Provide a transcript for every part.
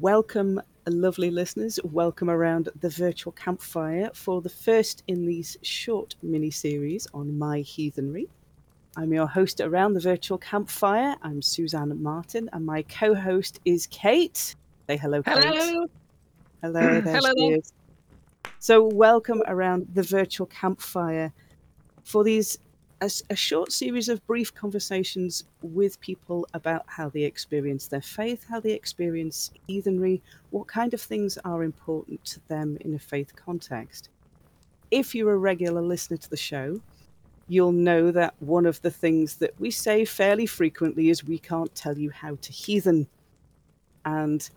welcome, lovely listeners. Welcome around the virtual campfire for the first in these short mini series on my heathenry. I'm your host around the virtual campfire. I'm Suzanne Martin, and my co host is Kate. Say hello, Kate. Hello. Hello, there Hello she is. So, welcome around the virtual campfire for these a, a short series of brief conversations with people about how they experience their faith, how they experience heathenry, what kind of things are important to them in a faith context. If you're a regular listener to the show, you'll know that one of the things that we say fairly frequently is we can't tell you how to heathen. And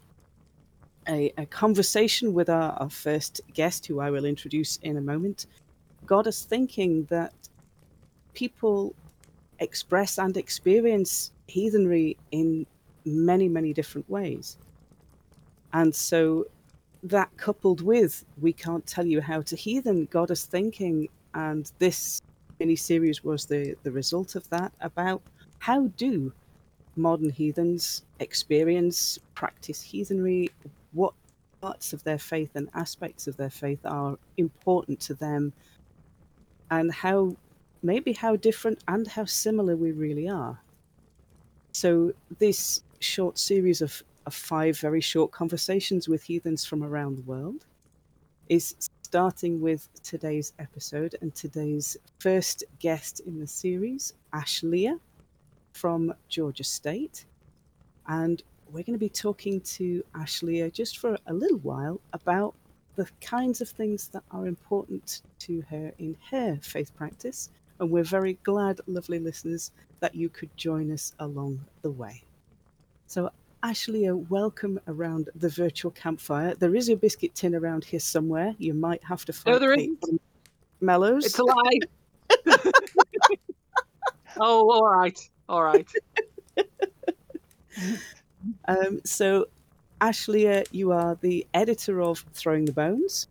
a, a conversation with our, our first guest, who I will introduce in a moment, got us thinking that people express and experience heathenry in many, many different ways. And so that coupled with we can't tell you how to heathen got us thinking, and this mini series was the, the result of that about how do modern heathens experience, practice heathenry, what parts of their faith and aspects of their faith are important to them, and how maybe how different and how similar we really are. So, this short series of, of five very short conversations with heathens from around the world is starting with today's episode and today's first guest in the series, Ashleah from Georgia State. And we're going to be talking to Ashleah just for a little while about the kinds of things that are important to her in her faith practice. And we're very glad, lovely listeners, that you could join us along the way. So, Ashleah, welcome around the virtual campfire. There is a biscuit tin around here somewhere. You might have to find No, there isn't. Mellows. It's a lie. oh, all right. All right. Um, so, Ashleah, you are the editor of Throwing the Bones.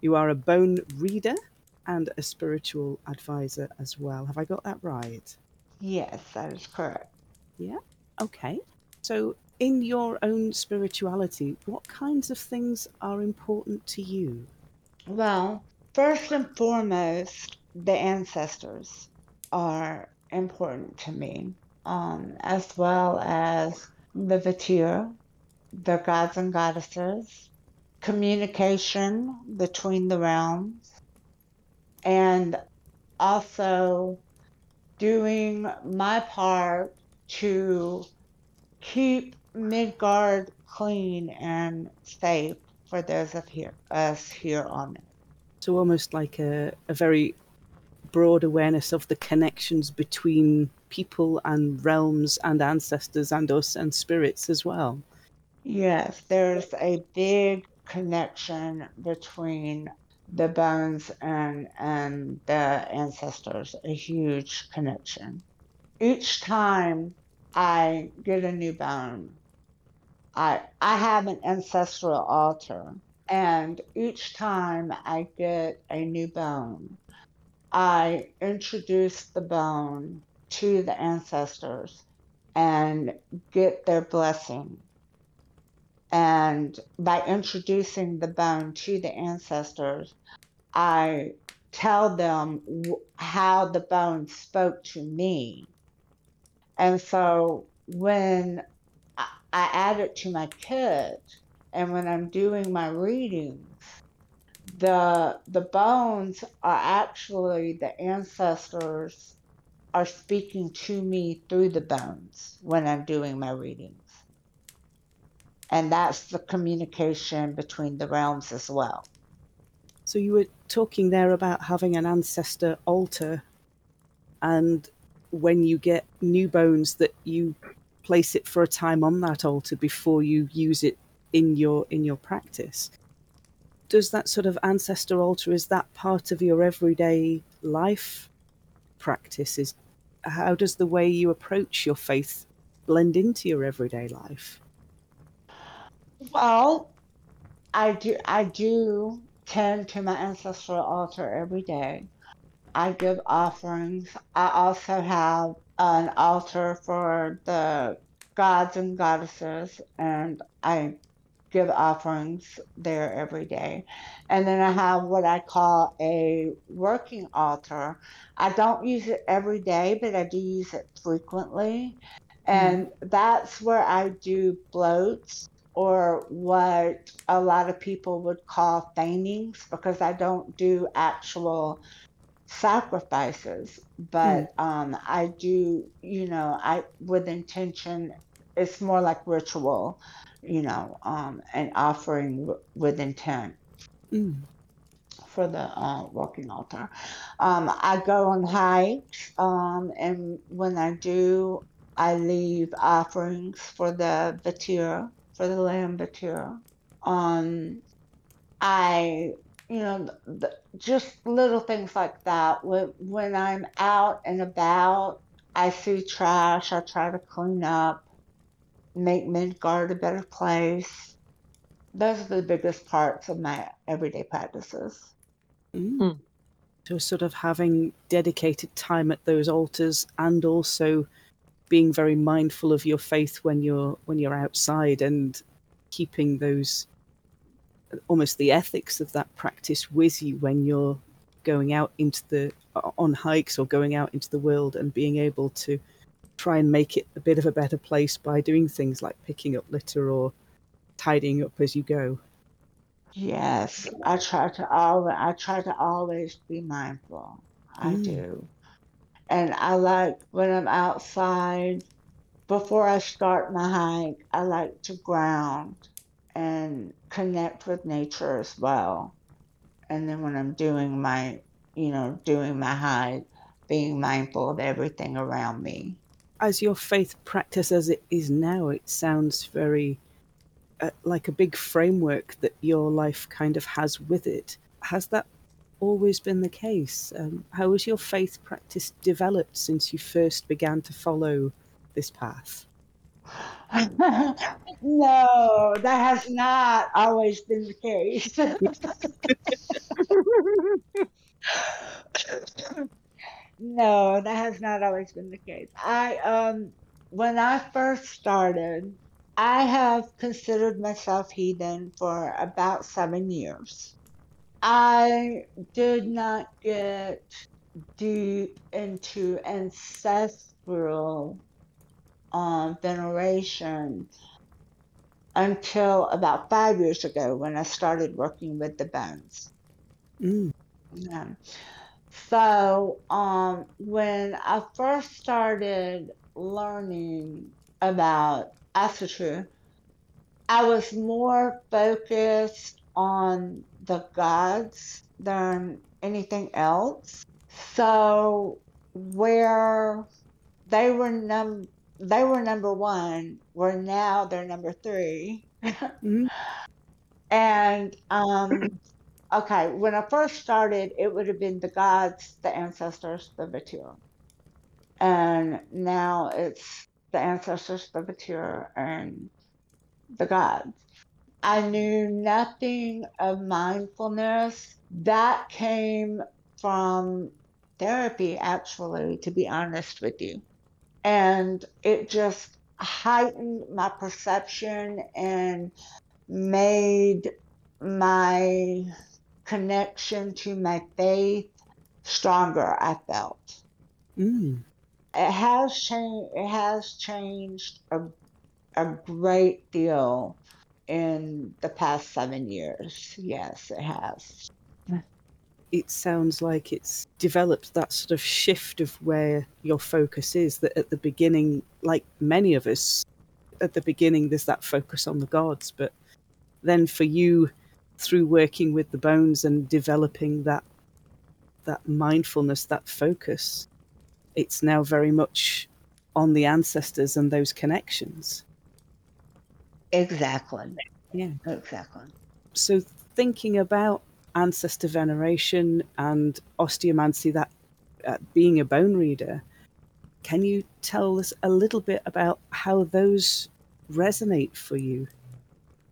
You are a bone reader and a spiritual advisor as well. Have I got that right? Yes, that is correct. Yeah. Okay. So, in your own spirituality, what kinds of things are important to you? Well, first and foremost, the ancestors are important to me, um, as well as the Vættir, the gods and goddesses, communication between the realms, and also doing my part to keep Midgard clean and safe for those of here us here on it. So, almost like a, a very broad awareness of the connections between people and realms and ancestors and us and spirits as well. Yes, there's a big connection between the bones and and the ancestors, a huge connection. Each time I get a new bone, I I have an ancestral altar, and each time I get a new bone, I introduce the bone to the ancestors and get their blessing. And by introducing the bone to the ancestors, I tell them how the bone spoke to me. And so when I, add it to my kit, and when I'm doing my readings, the the bones are actually the ancestors are speaking to me through the bones when I'm doing my readings. And that's the communication between the realms as well. So, you were talking there about having an ancestor altar, and when you get new bones, that you place it for a time on that altar before you use it in your in your practice. Does that sort of ancestor altar is that part of your everyday life practice? Is how does the way you approach your faith blend into your everyday life? Well, I do I do tend to my ancestral altar every day. I give offerings. I also have an altar for the gods and goddesses, and I give offerings there every day. And then I have what I call a working altar. I don't use it every day, but I do use it frequently. Hmm. And that's where I do blóts or what a lot of people would call fainings because I don't do actual sacrifices, but um, I do, you know, I with intention. It's more like ritual, you know, um, and offering w- with intent Mm. for the uh, walking altar. Um, I go on hikes, um, and when I do, I leave offerings for the Vættir, for the land Vættir. Um, I, you know, th- th- just little things like that. When, when I'm out and about, I see trash, I try to clean up, make Midgard a better place. Those are the biggest parts of my everyday practices. Mm. So, sort of having dedicated time at those altars, and also being very mindful of your faith when you're when you're outside, and keeping those almost the ethics of that practice with you when you're going out into the on hikes or going out into the world, and being able to try and make it a bit of a better place by doing things like picking up litter or tidying up as you go. Yes, I try to always I try to always be mindful. I Mm. do. And I like when I'm outside before I start my hike, I like to ground and connect with nature as well. And then when I'm doing my, you know, doing my hike, being mindful of everything around me. as your faith practice as it is now, it sounds very uh, like a big framework that your life kind of has with it. Has that always been the case? Um, how has your faith practice developed since you first began to follow this path? no, that has not always been the case. no, that has not always been the case. I um when I first started, I have considered myself heathen for about 7 years. I did not get deep into ancestral um, veneration until about five years ago when I started working with the bones. Mm. Yeah. So um, when I first started learning about Asatru, I was more focused on the gods than anything else. So where they were num they were number one, where now they're number three. Mm. And um, okay, when I first started, it would have been the gods, the ancestors, the Vættir. And now it's the ancestors, the Vættir, and the gods. I knew nothing of mindfulness. That came from therapy, actually, to be honest with you. And it just heightened my perception and made my connection to my faith stronger, I felt. Mm. It has changed it has changed a, a great deal in the past seven years. Yes, it has. It sounds like it's developed that sort of shift of where your focus is. That at the beginning, like many of us, at the beginning, there's that focus on the gods, but then for you, through working with the bones and developing that that mindfulness, that focus, it's now very much on the ancestors and those connections. Exactly. Yeah. Exactly. So thinking about ancestor veneration and osteomancy, that uh, being a bone reader, can you tell us a little bit about how those resonate for you?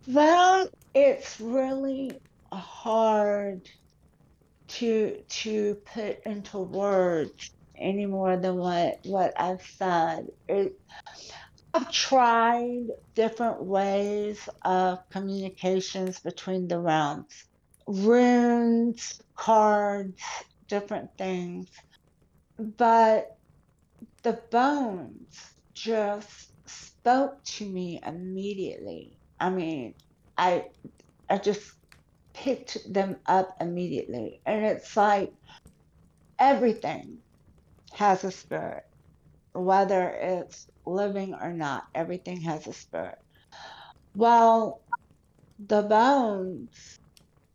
Well, it's really hard to to put into words any more than what what I've said. It I've tried different ways of communications between the realms runes, cards, different things. But the bones just spoke to me immediately. I mean, I I just picked them up immediately. And it's like everything has a spirit, whether it's living or not, everything has a spirit. Well, the bones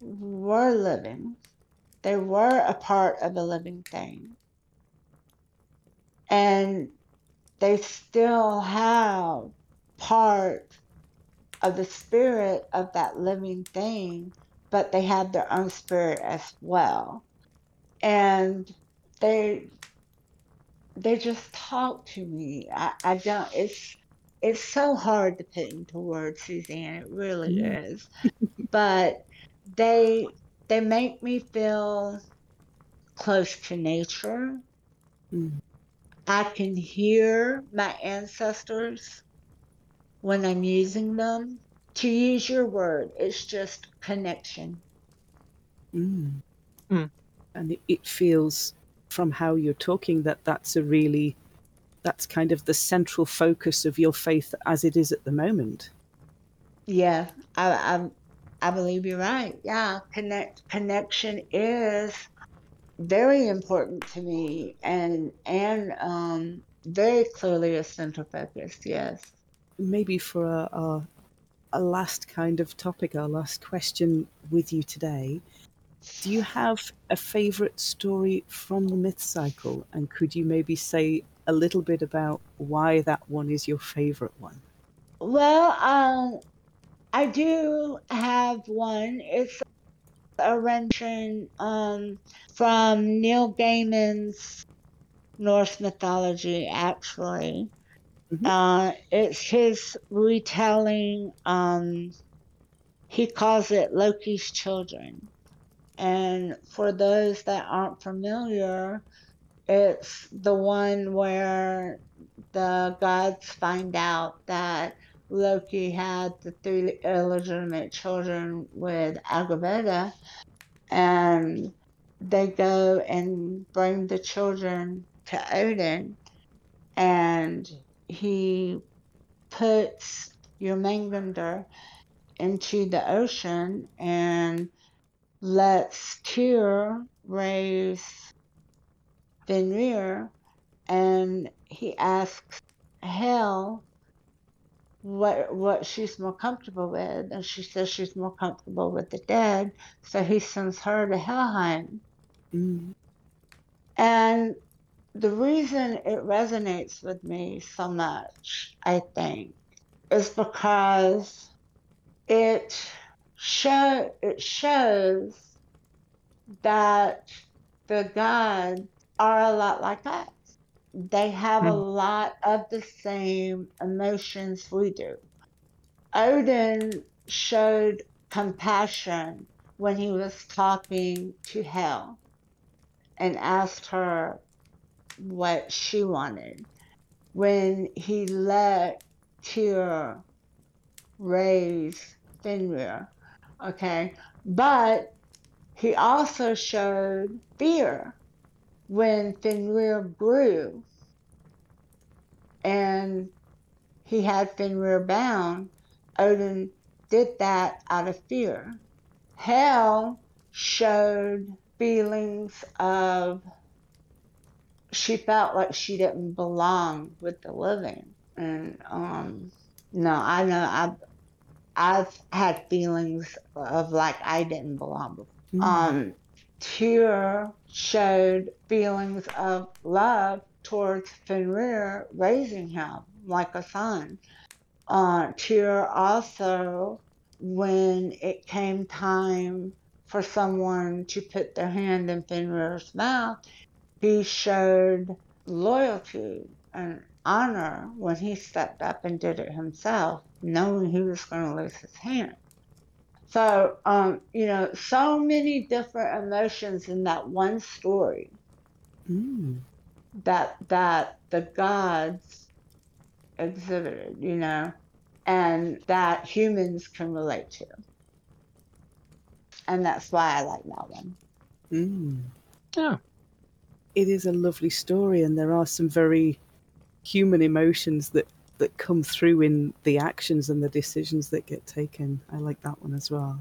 were living, they were a part of a living thing. And they still have part of the spirit of that living thing, but they have their own spirit as well. And they they just talk to me. I, I don't it's it's so hard to put into words, Suzanne. It really Mm. is. but they they make me feel close to nature. Mm. I can hear my ancestors when I'm using them. To use your word, it's just connection. Mm. Mm. And it, it feels from how you're talking that that's a really that's kind of the central focus of your faith as it is at the moment. Yeah, I I, I believe you're right. Yeah, connect connection is very important to me and and um very clearly a central focus. Yes. Maybe for a, a, a last kind of topic, our last question with you today. Do you have a favorite story from the myth cycle? And could you maybe say a little bit about why that one is your favorite one? Well, um, I do have one. It's a rendition um, from Neil Gaiman's Norse mythology, actually. Mhm. Uh, it's his retelling. Um, he calls it Loki's Children. And for those that aren't familiar, it's the one where the gods find out that Loki had the three illegitimate children with Angrboda, and they go and bring the children to Odin, and he puts Jormungandr into the ocean and lets Tyr raise Fenrir, and he asks Hel what what she's more comfortable with, and she says she's more comfortable with the dead, so he sends her to Helheim. Mm. And the reason it resonates with me so much, I think, is because it show it shows that the gods are a lot like us. They have a Hmm. lot of the same emotions we do. Odin showed compassion when he was talking to Hel and asked her what she wanted. When he let Tyr raise Fenrir, okay? But he also showed fear when Fenrir grew and he had Fenrir bound. Odin did that out of fear. Hel showed feelings of she felt like she didn't belong with the living. And um no, I know I've I've had feelings of like I didn't belong before. Mm. Um Tyr showed feelings of love towards Fenrir raising him like a son. Uh, Tyr also, when it came time for someone to put their hand in Fenrir's mouth, he showed loyalty and honor when he stepped up and did it himself, knowing he was going to lose his hand. So, um, you know, so many different emotions in that one story Mm. that that the gods exhibited, you know, and that humans can relate to. And that's why I like that one. Mm. Yeah. It is a lovely story, and there are some very human emotions that that come through in the actions and the decisions that get taken. I like that one as well.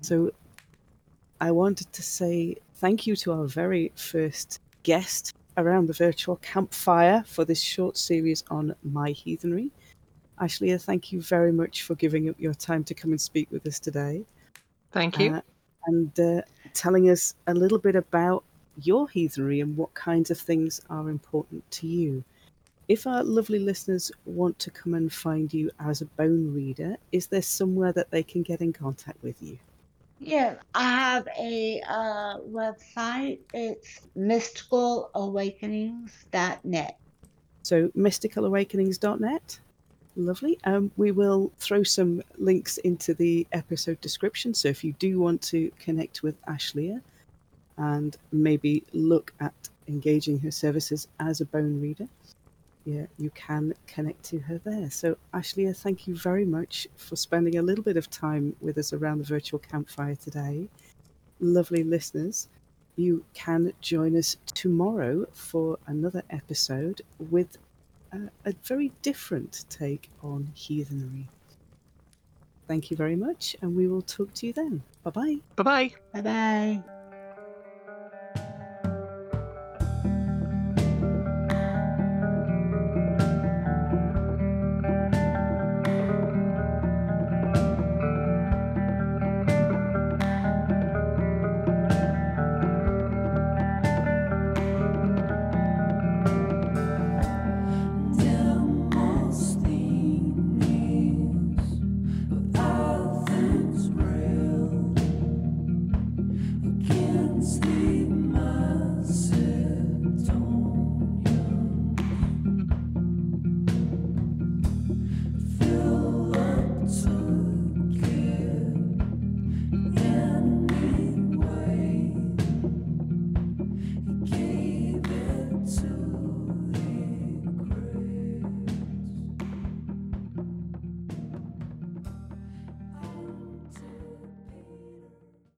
So I wanted to say thank you to our very first guest around the virtual campfire for this short series on my heathenry. Ashleah, thank you very much for giving up your time to come and speak with us today. Thank you. Uh, and uh, telling us a little bit about your heathenry and what kinds of things are important to you. If our lovely listeners want to come and find you as a bone reader, is there somewhere that they can get in contact with you? Yeah, I have a uh, website. It's mysticalawakenings.net. So, mysticalawakenings.net. Lovely. Um, we will throw some links into the episode description. So, if you do want to connect with Ashleah and maybe look at engaging her services as a bone reader, yeah, you can connect to her there. So, Ashleah, thank you very much for spending a little bit of time with us around the virtual campfire today. Lovely listeners, you can join us tomorrow for another episode with a, a very different take on heathenry. Thank you very much, and we will talk to you then. Bye bye. Bye bye. Bye bye.